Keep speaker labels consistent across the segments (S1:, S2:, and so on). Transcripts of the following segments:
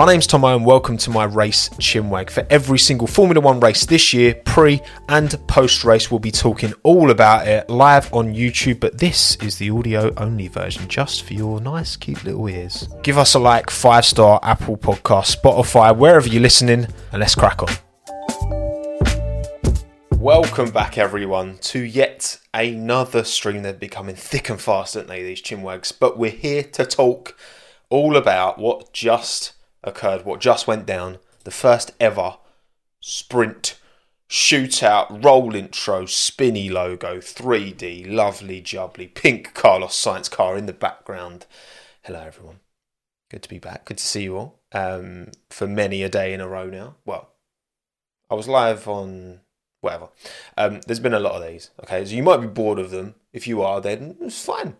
S1: My name's Tommo and welcome to my race chinwag. For every single Formula One race this year, pre and post race, we'll be talking all about it live on YouTube, but this is the audio only version just for your nice, cute little ears. Give us a like, five star Apple Podcast, Spotify, wherever you're listening, and let's crack on. Welcome back, everyone, to yet another stream. They're becoming thick and fast, aren't they, these chinwags? But we're here to talk all about what just occurred, what just went down. The first ever sprint shootout roll intro spinny logo 3d lovely jubbly pink Carlos Sainz car in the background. Hello everyone. Good to be back. Good to see you all. Um, for many a day in a row now. Well i was live on whatever. Um, there's been a lot of these okay? So you might be bored of them. If you are then it's fine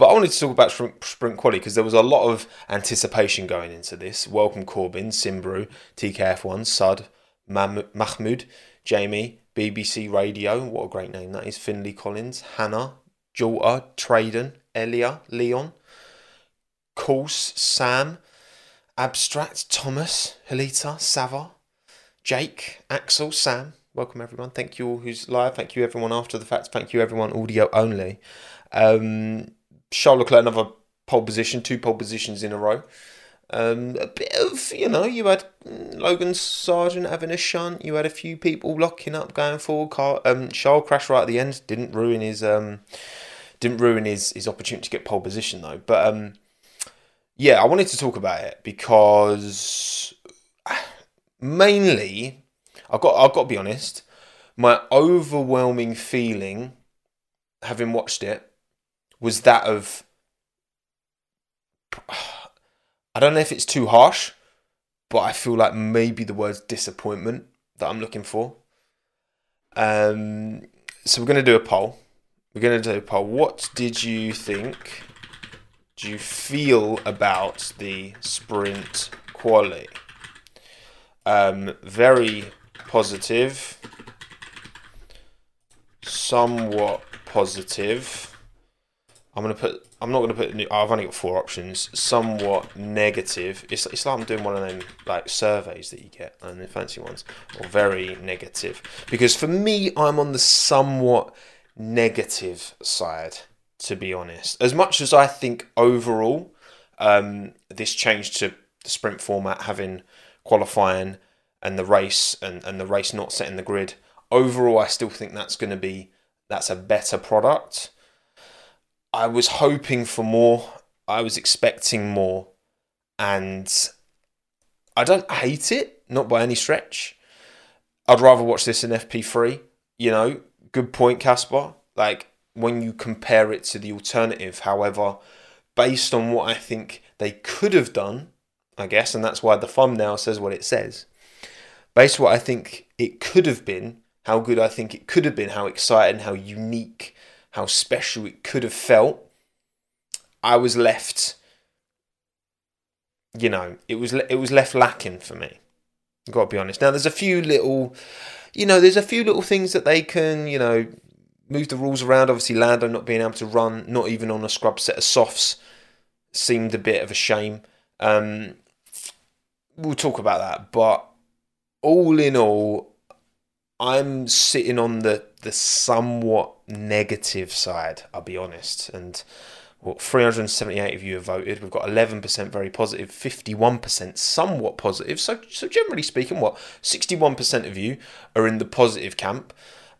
S1: but I wanted to talk about sprint, quality because there was a lot of anticipation going into this. Welcome Corbin, Simbru, TKF1, Sud, Mahmoud, Jamie, BBC Radio, what a great name that is, Finley Collins, Hannah, Jolta, Traden, Elia, Leon, Course, Sam, Abstract, Thomas, Helita, Sava, Jake, Axel, Sam. Welcome everyone. Thank you all who's live. Thank you everyone after the fact. Thank you everyone audio only. Um, Charles Leclerc another pole position, two pole positions in a row. Um, a bit of, you know, you had Logan Sargeant having a shunt. You had a few people locking up, going forward. Car, um, Charles crashed right at the end. Didn't ruin his um, didn't ruin his his opportunity to get pole position though. But um, yeah, I wanted to talk about it because mainly I've got I've got to be honest. My overwhelming feeling, having watched it, was that of I don't know if it's too harsh, but I feel like maybe the word's disappointment that I'm looking for. Um, so we're going to do a poll. We're going to do a poll. What did you think? Do you feel about the sprint quality? Um, very positive, somewhat positive I'm gonna put. I'm not gonna put. I've only got four options. Somewhat negative. It's it's like I'm doing one of them like surveys that you get and the fancy ones, or very negative. Because for me, I'm on the somewhat negative side. To be honest, as much as I think overall, um, this change to the sprint format, having qualifying and the race and, and the race not setting the grid, overall, I still think that's going to be that's a better product. I was hoping for more. I was expecting more. And I don't hate it, not by any stretch. I'd rather watch this in FP3. You know, good point, Caspar. Like, when you compare it to the alternative, however, based on what I think they could have done, I guess, and that's why the thumbnail says what it says. Based on what I think it could have been, how good I think it could have been, how exciting, how unique, how special it could have felt, I was left. You know, it was it was left lacking for me. I've got to be honest. Now, there's a few little, you know, there's a few little things that they can, you know, move the rules around. Obviously, Lando not being able to run, not even on a scrub set of softs, seemed a bit of a shame. Um, we'll talk about that, but all in all, I'm sitting on the the somewhat negative side. I'll be honest, and well, 378 of you have voted. We've got 11% very positive, 51% somewhat positive. So, so generally speaking, what 61% of you are in the positive camp.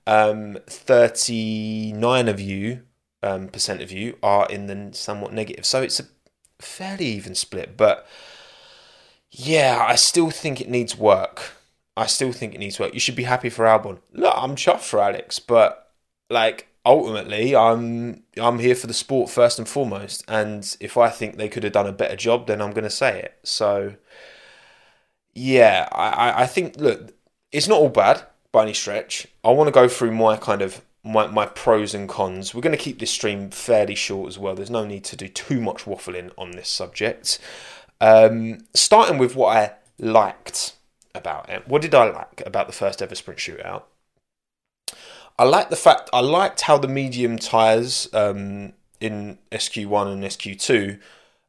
S1: Um, 39 of you um, percent of you are in the somewhat negative. So it's a fairly even split. But yeah, I still think it needs work. I still think it needs work. You should be happy for Albon. Look, I'm chuffed for Alex, but like ultimately, I'm I'm here for the sport first and foremost. And if I think they could have done a better job, then I'm going to say it. So yeah, I I think look, it's not all bad by any stretch. I want to go through my kind of my, my pros and cons. We're going to keep this stream fairly short as well. There's no need to do too much waffling on this subject. Um, starting with what I liked about it. What did I like about the first ever sprint shootout? I like the fact I liked how the medium tires um, in SQ1 and SQ2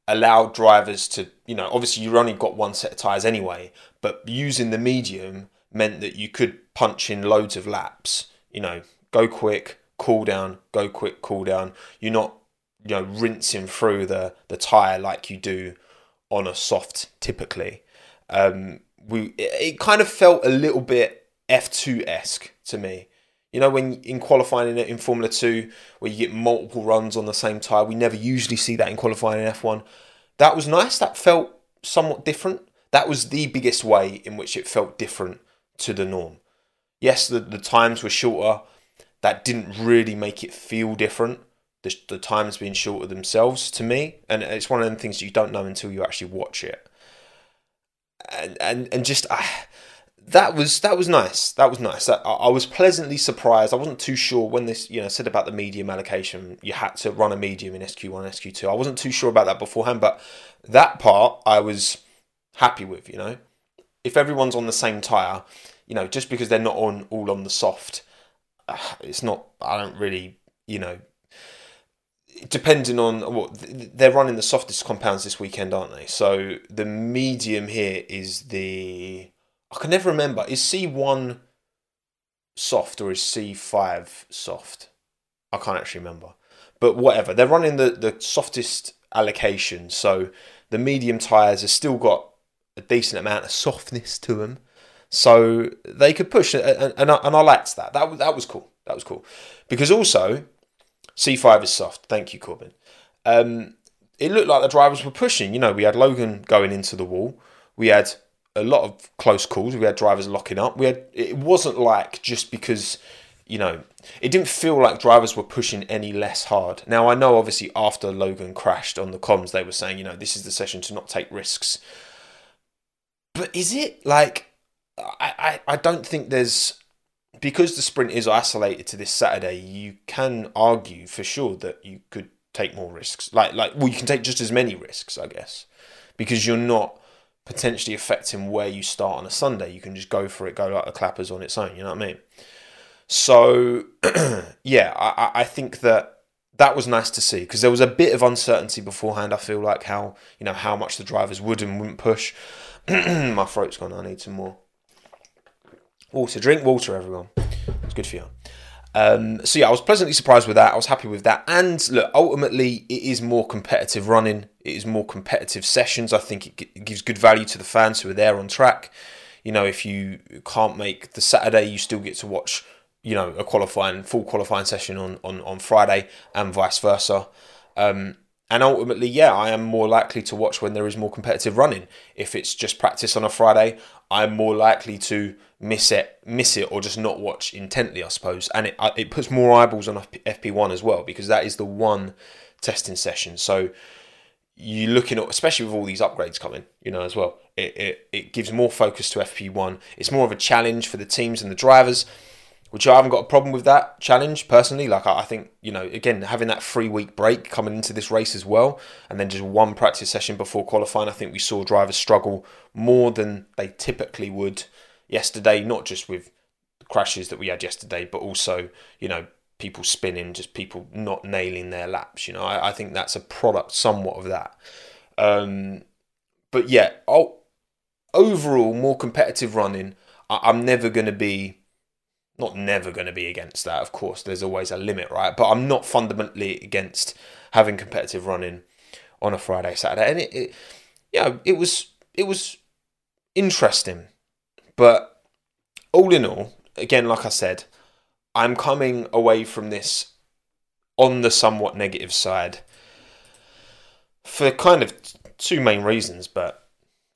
S1: allowed drivers to, you know, obviously you only got one set of tyres anyway, but using the medium meant that you could punch in loads of laps, you know, go quick, cool down, go quick, cool down. You're not, you know, rinsing through the, the tyre like you do on a soft typically. Um, we it, kind of felt a little bit F2 esque to me. You know, when in qualifying in, in Formula 2, where you get multiple runs on the same tyre, we never usually see that in qualifying in F1. That was nice. That felt somewhat different. That was the biggest way in which it felt different to the norm. Yes, the, the times were shorter. That didn't really make it feel different. The, the times being shorter themselves to me. And it's one of them things you don't know until you actually watch it. And, and, and just. Uh, that was that was nice. That was nice. I, I, was pleasantly surprised. I wasn't too sure when this, you know, said about the medium allocation. You had to run a medium in SQ1, SQ2. I wasn't too sure about that beforehand, but that part I was happy with. You know, if everyone's on the same tire, you know, just because they're not on all on the soft, uh, it's not. I don't really, you know, depending on what they're running the softest compounds this weekend, aren't they? So the medium here is the I can never remember. Is C1 soft or is C5 soft? I can't actually remember. But whatever. They're running the, the softest allocation. So the medium tyres have still got a decent amount of softness to them. So they could push. And, and, I, and I liked that. That, that was cool. That was cool. Because also, C5 is soft. Thank you, Corbin. Um, it looked like the drivers were pushing. You know, we had Logan going into the wall. We had a lot of close calls. We had drivers locking up. We had it wasn't like just because you know it didn't feel like drivers were pushing any less hard. Now I know obviously after Logan crashed on the comms they were saying you know this is the session to not take risks. But is it like I, I, I don't think there's because the sprint is isolated to this Saturday, you can argue for sure that you could take more risks. Like like well you can take just as many risks, I guess. Because you're not potentially affecting where you start on a Sunday. You can just go for it, go like the clappers on its own. You know what I mean? So yeah, I, I think that that was nice to see because there was a bit of uncertainty beforehand. I feel like how you know how much the drivers would and wouldn't push. My throat's gone. I need some more water. Drink water, everyone. It's good for you. Um, so yeah, I was pleasantly surprised with that. I was happy with that. And look, ultimately, it is more competitive running. It is more competitive sessions. I think it, it gives good value to the fans who are there on track. You know, if you can't make the Saturday, you still get to watch, you know, a qualifying full qualifying session on on, on Friday and vice versa. Um, and ultimately, yeah, I am more likely to watch when there is more competitive running. If it's just practice on a Friday, I'm more likely to miss it, miss it, or just not watch intently, I suppose. And it uh, it puts more eyeballs on FP1 as well because that is the one testing session. So you're looking at, especially with all these upgrades coming, you know, as well. It, it, it gives more focus to FP1. It's more of a challenge for the teams and the drivers which I haven't got a problem with that challenge personally. Like I, think you know, again, having that three week break coming into this race as well, and then just one practice session before qualifying, I think we saw drivers struggle more than they typically would yesterday. Not just with the crashes that we had yesterday, but also you know people spinning, just people not nailing their laps. You know, I, I think that's a product somewhat of that. Um, but yeah, oh, overall, more competitive running. I, I'm never going to be not never going to be against that. Of course, there's always a limit, right? But I'm not fundamentally against having competitive running on a Friday, Saturday, and it, it know, it was it was interesting, but all in all, again, like I said, I'm coming away from this on the somewhat negative side for kind of two main reasons, but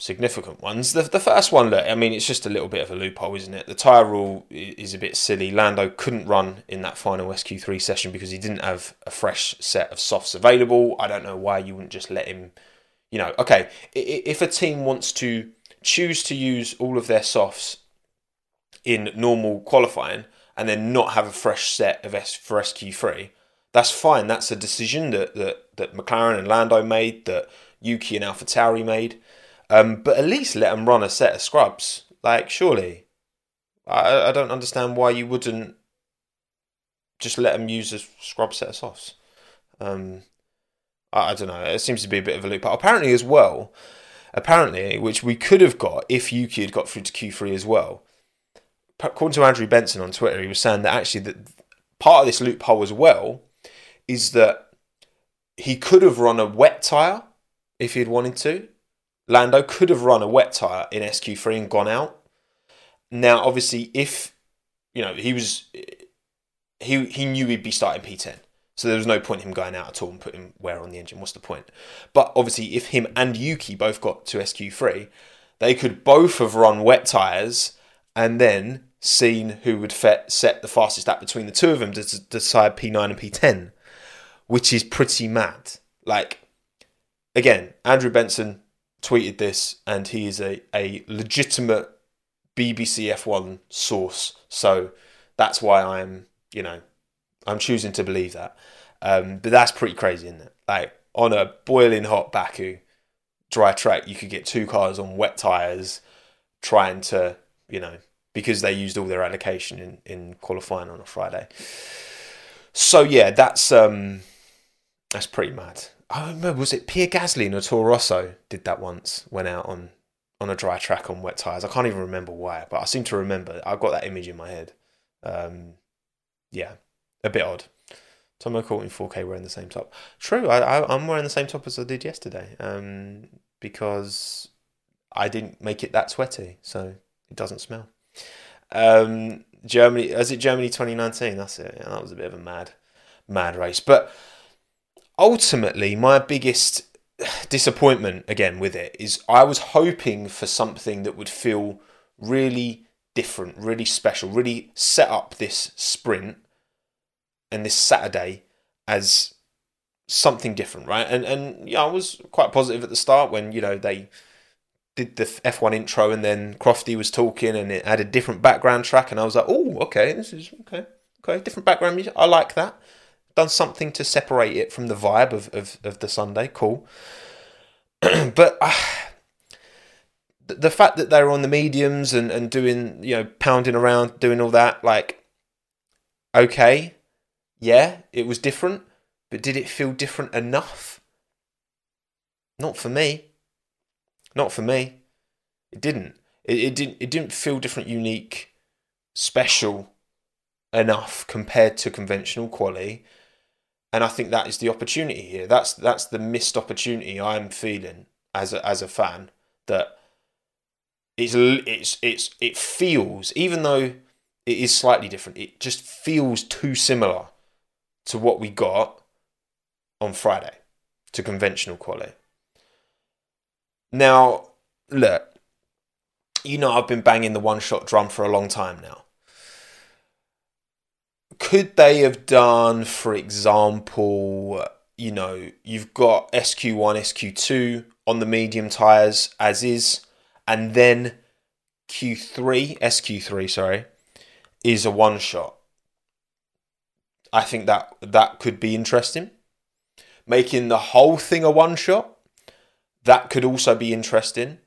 S1: significant ones. The, the first one, look, I mean, it's just a little bit of a loophole, isn't it? The tyre rule is a bit silly. Lando couldn't run in that final SQ3 session because he didn't have a fresh set of softs available. I don't know why you wouldn't just let him, you know, okay, if a team wants to choose to use all of their softs in normal qualifying and then not have a fresh set of S for SQ3, that's fine. That's a decision that, that, that McLaren and Lando made, that Yuki and AlphaTauri made. Um, but at least let them run a set of scrubs. Like, surely. I, I don't understand why you wouldn't just let them use a scrub set of softs. Um, I, I don't know. It seems to be a bit of a loop. But apparently, as well, apparently, which we could have got if Yuki had got through to Q3 as well. According to Andrew Benson on Twitter, he was saying that actually that part of this loophole as well is that he could have run a wet tyre if he had wanted to. Lando could have run a wet tyre in SQ3 and gone out. Now, obviously, if you know he was, he he knew he'd be starting P10, so there was no point in him going out at all and putting wear on the engine. What's the point? But obviously, if him and Yuki both got to SQ3, they could both have run wet tyres and then seen who would set the fastest lap between the two of them to decide P9 and P10, which is pretty mad. Like, again, Andrew Benson tweeted this, and he is a, a legitimate BBC F1 source. So that's why I'm, you know, I'm choosing to believe that. Um, but that's pretty crazy, isn't it? Like on a boiling hot Baku dry track, you could get two cars on wet tyres trying to, you know, because they used all their allocation in, in qualifying on a Friday. So yeah, that's um that's pretty mad. I remember was it Pierre Gasly or Toro Rosso did that once, went out on on a dry track on wet tyres. I can't even remember why, but I seem to remember. I've got that image in my head. Um, yeah, a bit odd. Tommo Courtney 4K wearing the same top. True, I, am wearing the same top as I did yesterday um, because I didn't make it that sweaty, so it doesn't smell. Um, Germany, is it Germany 2019? That's it. that was a bit of a mad, mad race. But ultimately, my biggest disappointment again with it is I was hoping for something that would feel really different, really special, really set up this sprint and this Saturday as something different, right? And and yeah, I was quite positive at the start when you know they did the F1 intro and then Crofty was talking and it had a different background track and I was like, oh, okay, this is okay, okay, different background music. I like that done something to separate it from the vibe of, of, of the Sunday. Cool. but uh, the fact that they're on the mediums and, and doing, you know, pounding around, doing all that, like, okay, yeah, it was different, but did it feel different enough? Not for me. Not for me. It didn't. It, it didn't. It didn't feel different, unique, special enough compared to conventional quality and I think that is the opportunity here. That's that's the missed opportunity I'm feeling as a, as a fan that it's it's it's it feels even though it is slightly different, it just feels too similar to what we got on Friday to conventional quality. Now, look, you know I've been banging the one shot drum for a long time now could they have done, for example, you know, you've got SQ1, SQ2 on the medium tyres as is, and then Q3, SQ3, sorry, is a one shot. I think that that could be interesting. Making the whole thing a one shot, that could also be interesting.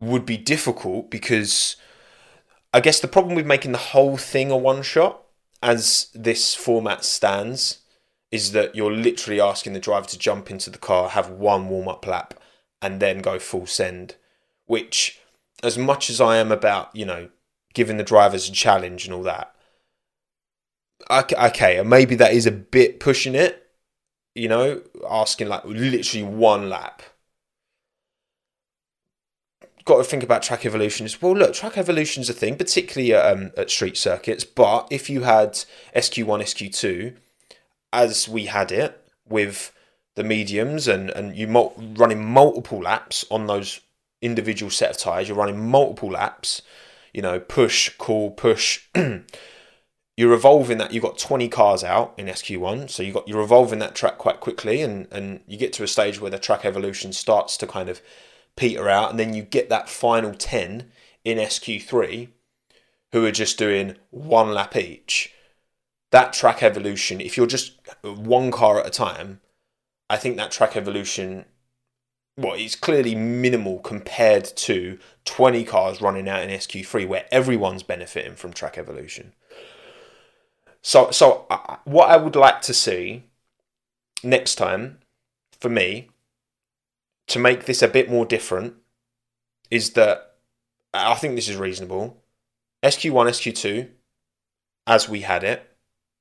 S1: Would be difficult because I guess the problem with making the whole thing a one shot as this format stands, is that you're literally asking the driver to jump into the car, have one warm up lap, and then go full send. Which, as much as I am about, you know, giving the drivers a challenge and all that, okay, maybe that is a bit pushing it, you know, asking like literally one lap got to think about track evolution is well look track evolution is a thing particularly um, at street circuits but if you had sq1 sq2 as we had it with the mediums and and you mul- running multiple laps on those individual set of tires you're running multiple laps you know push call push. You're evolving that you've got 20 cars out in sq1 so you got you're evolving that track quite quickly and and you get to a stage where the track evolution starts to kind of peter out, and then you get that final 10 in SQ3 who are just doing one lap each. That track evolution, if you're just one car at a time, I think that track evolution, well, it's clearly minimal compared to 20 cars running out in SQ3 where everyone's benefiting from track evolution. So, so uh, what I would like to see next time for me to make this a bit more different is that I think this is reasonable. SQ1, SQ2, as we had it,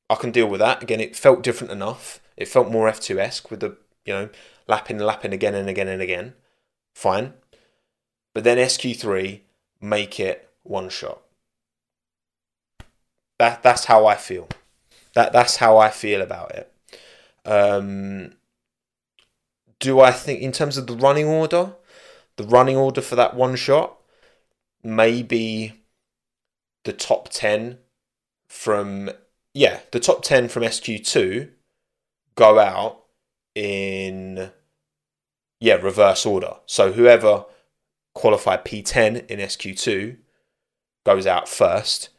S1: I can deal with that. Again, it felt different enough. It felt more F2 esque with the, you know, lapping, lapping again and again and again. Fine. But then SQ3, make it one shot. That that's how I feel. That that's how I feel about it. Um, do I think in terms of the running order, the running order for that one shot, maybe the top ten from yeah, the top ten from SQ2 go out in yeah reverse order. So whoever qualified P10 in SQ2 goes out first.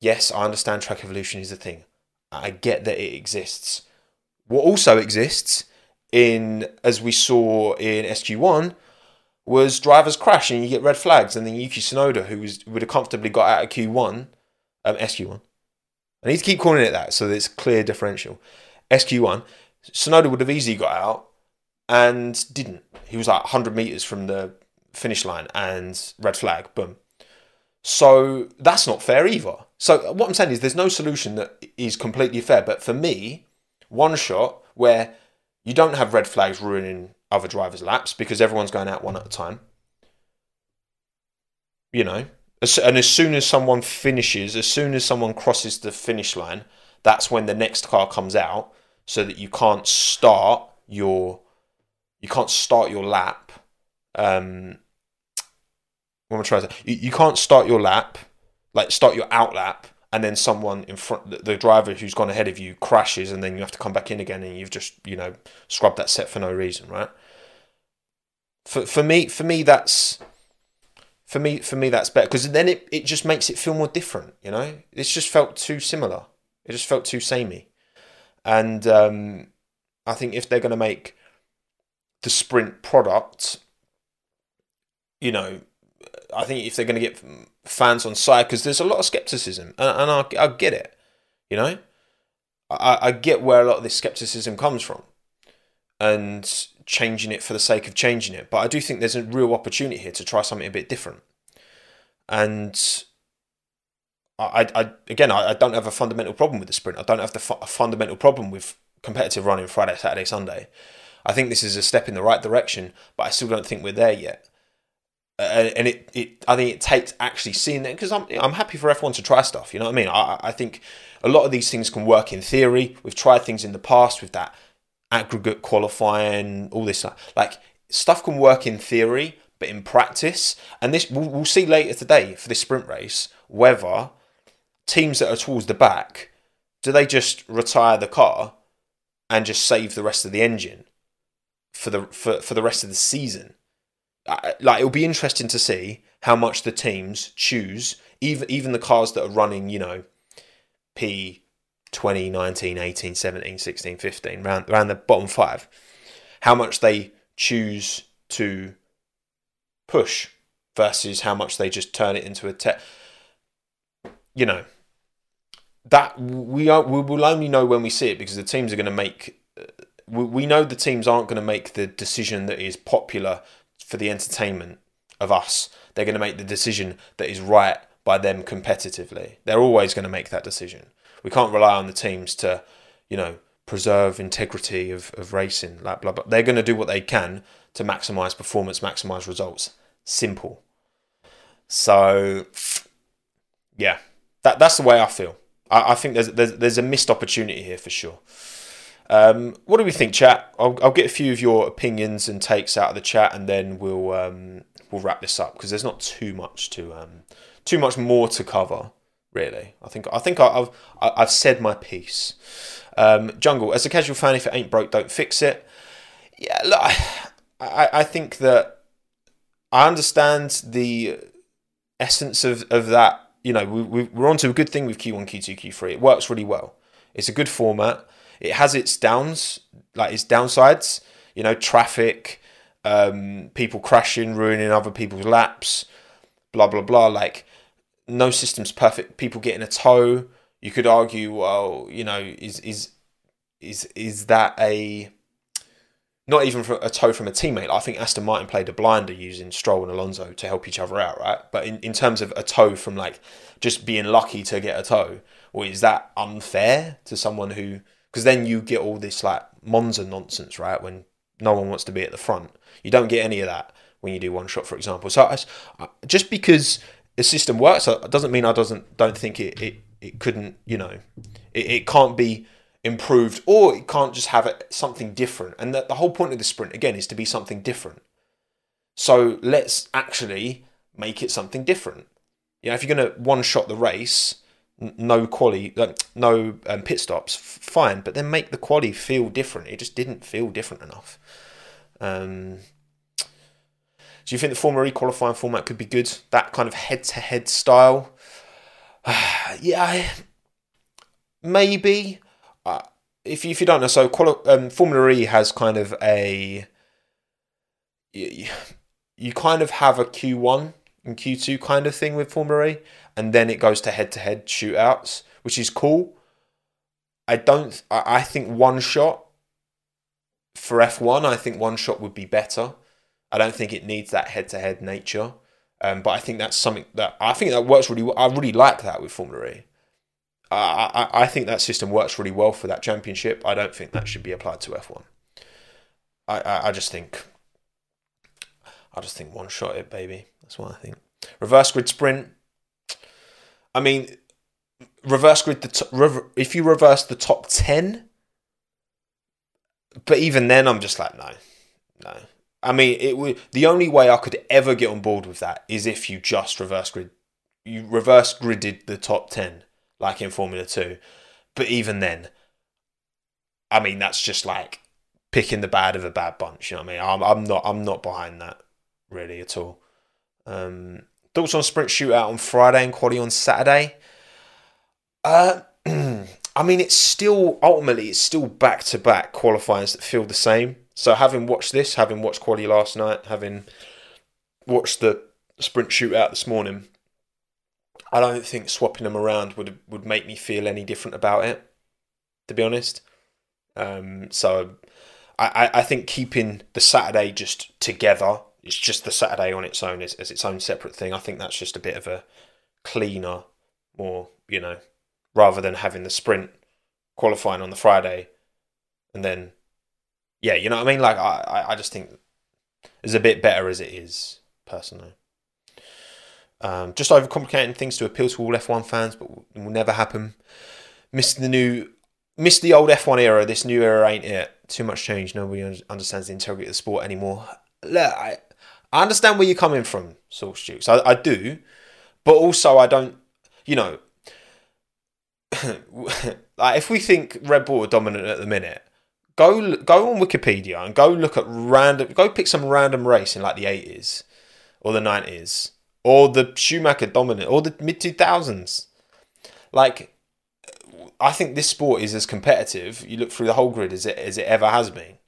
S1: Yes, I understand track evolution is a thing. I get that it exists. What also exists in, as we saw in SQ1, was drivers crash and you get red flags, and then Yuki Tsunoda, who was, would have comfortably got out of Q1, um, SQ1. I need to keep calling it that so that it's clear differential. SQ1, Tsunoda would have easily got out and didn't. He was like 100 meters from the finish line and red flag, boom. So that's not fair either. So what I'm saying is there's no solution that is completely fair. But for me, one shot where you don't have red flags ruining other drivers' laps because everyone's going out one at a time. You know, and as soon as someone finishes, as soon as someone crosses the finish line, that's when the next car comes out, so that you can't start your you can't start your lap um, what am I trying to? You, you can't start your lap, like start your out lap, and then someone in front, the, driver who's gone ahead of you crashes, and then you have to come back in again, and you've just you know scrubbed that set for no reason, right? For for me, for me that's for me for me that's better because then it, it just makes it feel more different you know? It's just felt too similar. It just felt too samey. And um, i think if they're going to make the sprint product you know, I think if they're going to get fans on side, because there's a lot of skepticism, and, and I, I get it, you know, I, I get where a lot of this skepticism comes from, and changing it for the sake of changing it. But I do think there's a real opportunity here to try something a bit different, and I, I again, I, I don't have a fundamental problem with the sprint. I don't have the fu- a fundamental problem with competitive running Friday, Saturday, Sunday. I think this is a step in the right direction, but I still don't think we're there yet Uh, and it, it I think it takes actually seeing that because I'm I'm happy for F1 to try stuff. You know what I mean? I I think a lot of these things can work in theory. We've tried things in the past with that aggregate qualifying, all this like stuff can work in theory, but in practice, and this we'll, we'll see later today for this sprint race whether teams that are towards the back do they just retire the car and just save the rest of the engine for the for, for the rest of the season like it'll be interesting to see how much the teams choose, even even the cars that are running, you know, P 20, 19, 18, 17, 16, 15, around, around the bottom five, how much they choose to push versus how much they just turn it into a tech. You know, that we are we will only know when we see it because the teams are going to make. Uh, we know the teams aren't going to make the decision that is popular for the entertainment of us. They're going to make the decision that is right by them competitively. They're always going to make that decision. We can't rely on the teams to, you know, preserve integrity of, of racing, like blah blah. They're going to do what they can to maximize performance, maximize results. Simple. So, yeah, that that's the way I feel. I, I think there's, there's there's a missed opportunity here for sure. Um, what do we think, chat? I'll, I'll, get a few of your opinions and takes out of the chat, and then we'll um, we'll wrap this up because there's not too much to um, too much more to cover. Really, I think I think I've I've said my piece. Um, Jungle, as a casual fan, if it ain't broke, don't fix it. Yeah, look, I I think that I understand the essence of, of that. You know, we, we're on to a good thing with Q1, Q2, Q3. It works really well. It's a good format it has its downs, like its downsides. You know, traffic, um, people crashing, ruining other people's laps, blah blah blah. Like, no system's perfect. People getting a tow. You could argue, well, you know, is is is is that a not even a tow from a teammate. I think Aston Martin played a blinder using Stroll and Alonso to help each other out, right? But in, in terms of a tow from like just being lucky to get a tow, or is that unfair to someone who? Because then you get all this like Monza nonsense, right? When no one wants to be at the front, you don't get any of that when you do one shot, for example. So I, just because the system works, uh, doesn't mean I doesn't don't think it it, it couldn't, you know, it, it can't be improved, or it can't just have something different. And the, the whole point of the sprint again is to be something different. So let's actually make it something different. You know, if you're going to one shot the race, no quality, no um, pit stops, fine, but then make the quality feel different. It just didn't feel different enough. Um, do you think the Formula E qualifying format could be good? That kind of head-to-head style. yeah, maybe. Uh, if you, if you don't know, so quali- um, Formula E has kind of a you, you kind of have a Q1 and Q2 kind of thing with Formula E, and then it goes to head-to-head shootouts, which is cool. I don't. I, think one shot for F1. I think one shot would be better. I don't think it needs that head-to-head nature. Um, but I think that's something that I think that works really. well. I really like that with Formula E. I, I, I think that system works really well for that championship. I don't think that should be applied to F1. I, I, I just think I just think one shot it, baby. That's what I think. Reverse grid sprint. I mean, reverse grid the t- if you reverse the top ten, but even then, I'm just like no, no. I mean, it would. The only way I could ever get on board with that is if you just reverse grid, you reverse gridded the top ten, like in Formula Two. But even then, I mean, that's just like picking the bad of a bad bunch. You know what I mean? I'm, I'm not. I'm not behind that really at all. Um, thoughts on sprint shootout on Friday and quality on Saturday? Uh, I mean, it's still ultimately it's still back to back qualifiers that feel the same. So having watched this, having watched quality last night, having watched the sprint shootout this morning, I don't think swapping them around would would make me feel any different about it. To be honest, um, so I, I think keeping the Saturday just together, it's just the Saturday on its own as, as its own separate thing. I think that's just a bit of a cleaner, more you know, rather than having the sprint qualifying on the Friday and then yeah, you know what I mean? Like I, I just think it's a bit better as it is, personally. Um, just overcomplicating things to appeal to all F1 fans, but will never happen. Missed the new, missed the old F1 era. This new era ain't it. Too much change. Nobody understands the integrity of the sport anymore. Look, I, I understand where you're coming from, Source Dukes. I, I do, but also I don't. You know, like if we think Red Bull are dominant at the minute, go go on Wikipedia and go look at random. Go pick some random race in like the eighties or the nineties or the Schumacher dominant or the mid two thousands. Like, I think this sport is as competitive. You look through the whole grid as it as it ever has been.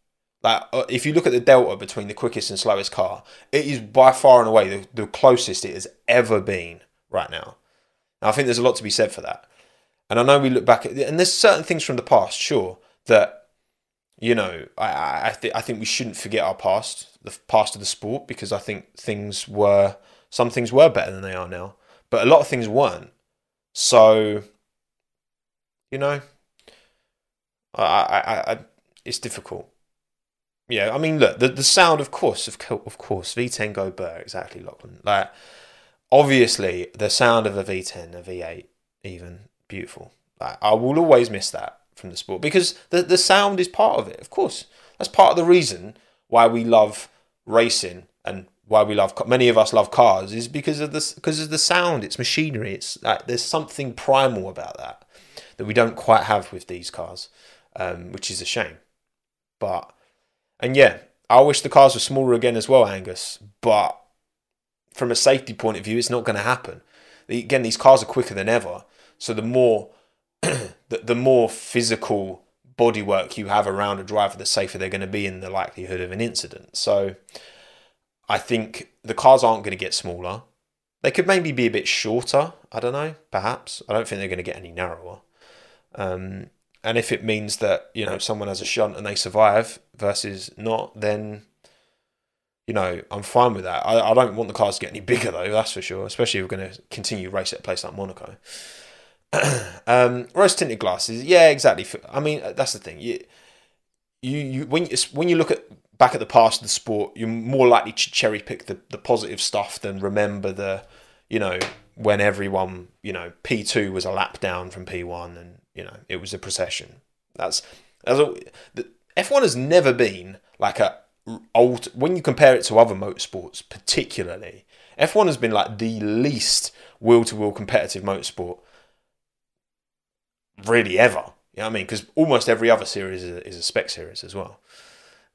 S1: Like, uh, if you look at the delta between the quickest and slowest car, it is by far and away the, the closest it has ever been right now. And I think there's a lot to be said for that. And I know we look back at, and there's certain things from the past, sure, that you know, I I, I think we shouldn't forget our past, the past of the sport, because I think things were some things were better than they are now, but a lot of things weren't. So, you know, I I, I it's difficult. Yeah, I mean, look, the, the sound, of course, of, of course, V10 Go Burr, exactly, Lachlan. Like, obviously, the sound of a V10, a V8, even beautiful. Like, I will always miss that from the sport because the the sound is part of it. Of course, that's part of the reason why we love racing and why we love many of us love cars is because of this because of the sound. It's machinery. It's like there's something primal about that that we don't quite have with these cars, um, which is a shame. But and yeah, I wish the cars were smaller again as well, Angus. But from a safety point of view, it's not going to happen. Again, these cars are quicker than ever, so the more the, the more physical bodywork you have around a driver, the safer they're going to be in the likelihood of an incident. So I think the cars aren't going to get smaller. They could maybe be a bit shorter. I don't know, perhaps. I don't think they're going to get any narrower. Um, and if it means that you know someone has a shunt and they survive, versus not, then you know I'm fine with that. I, I don't want the cars to get any bigger though, that's for sure. Especially if we're going to continue race at a place like Monaco. um, rose tinted glasses, yeah, exactly. I mean, that's the thing. You, you, you when you, when you look at back at the past of the sport, you're more likely to cherry pick the, the positive stuff than remember the, you know, when everyone, you know, P2 was a lap down from P1 and, you know, it was a procession. That's, that's a, the, F1 has never been like a old, when you compare it to other motorsports, particularly, F1 has been like the least wheel to wheel competitive motorsport really ever. You know what I mean? Because almost every other series is a, is a spec series as well.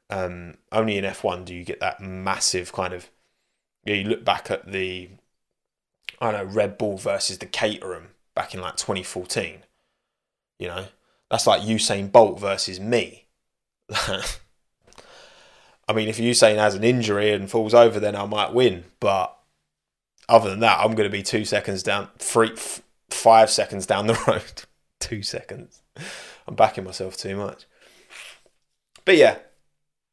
S1: Um, only in F1 do you get that massive kind of. Know, you look back at the, I don't know, Red Bull versus the Caterham back in like 2014. You know, that's like Usain Bolt versus me. I mean, if Usain has an injury and falls over, then I might win. But other than that, I'm going to be two seconds down, three, f- five seconds down the road. two seconds. I'm backing myself too much. But yeah,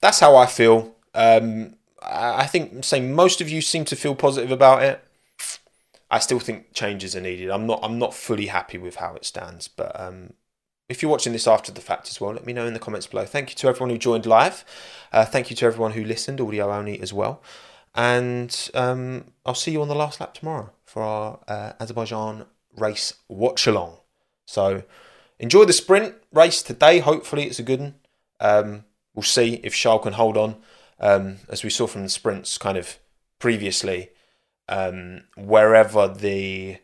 S1: that's how I feel. Um, I think saying most of you seem to feel positive about it. I still think changes are needed. I'm not. I'm not fully happy with how it stands. But um, if you're watching this after the fact as well, let me know in the comments below. Thank you to everyone who joined live. Uh, thank you to everyone who listened, audio only as well. And um, I'll see you on the last lap tomorrow for our uh, Azerbaijan race watch along. So enjoy the sprint race today. Hopefully, it's a good one. Um, we'll see if Charles can hold on. Um, as we saw from the sprints kind of previously, um, wherever the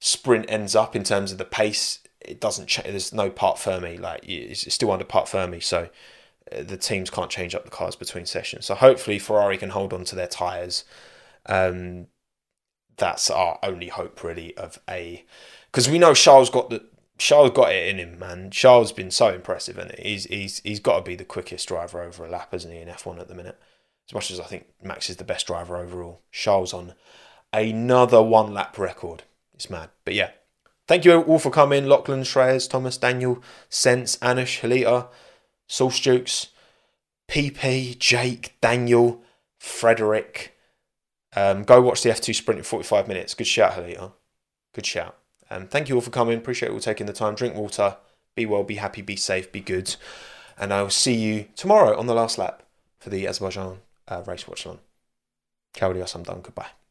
S1: sprint ends up in terms of the pace, it doesn't change. There's no parc fermé, like it's still under parc fermé, so uh, the teams can't change up the cars between sessions. So hopefully Ferrari can hold on to their tyres. Um, that's our only hope, really, of a because we know Charles got the Charles got it in him, man. Charles been so impressive, and he's he's he's got to be the quickest driver over a lap, isn't he, in F1 at the minute? As much as I think Max is the best driver overall, Charles on another one lap record. It's mad, but yeah. Thank you all for coming. Lachlan, Shreyas, Thomas, Daniel, Sense, Anish, Halita, Sauce Jukes, PP, Jake, Daniel, Frederick. Um, go watch the F2 sprint in 45 minutes. Good shout, Halita. Good shout. Um, thank you all for coming. Appreciate all taking the time. Drink water. Be well, be happy, be safe, be good. And I will see you tomorrow on the last lap for the Azerbaijan uh, race watch on. Ciao, I'm done. Goodbye.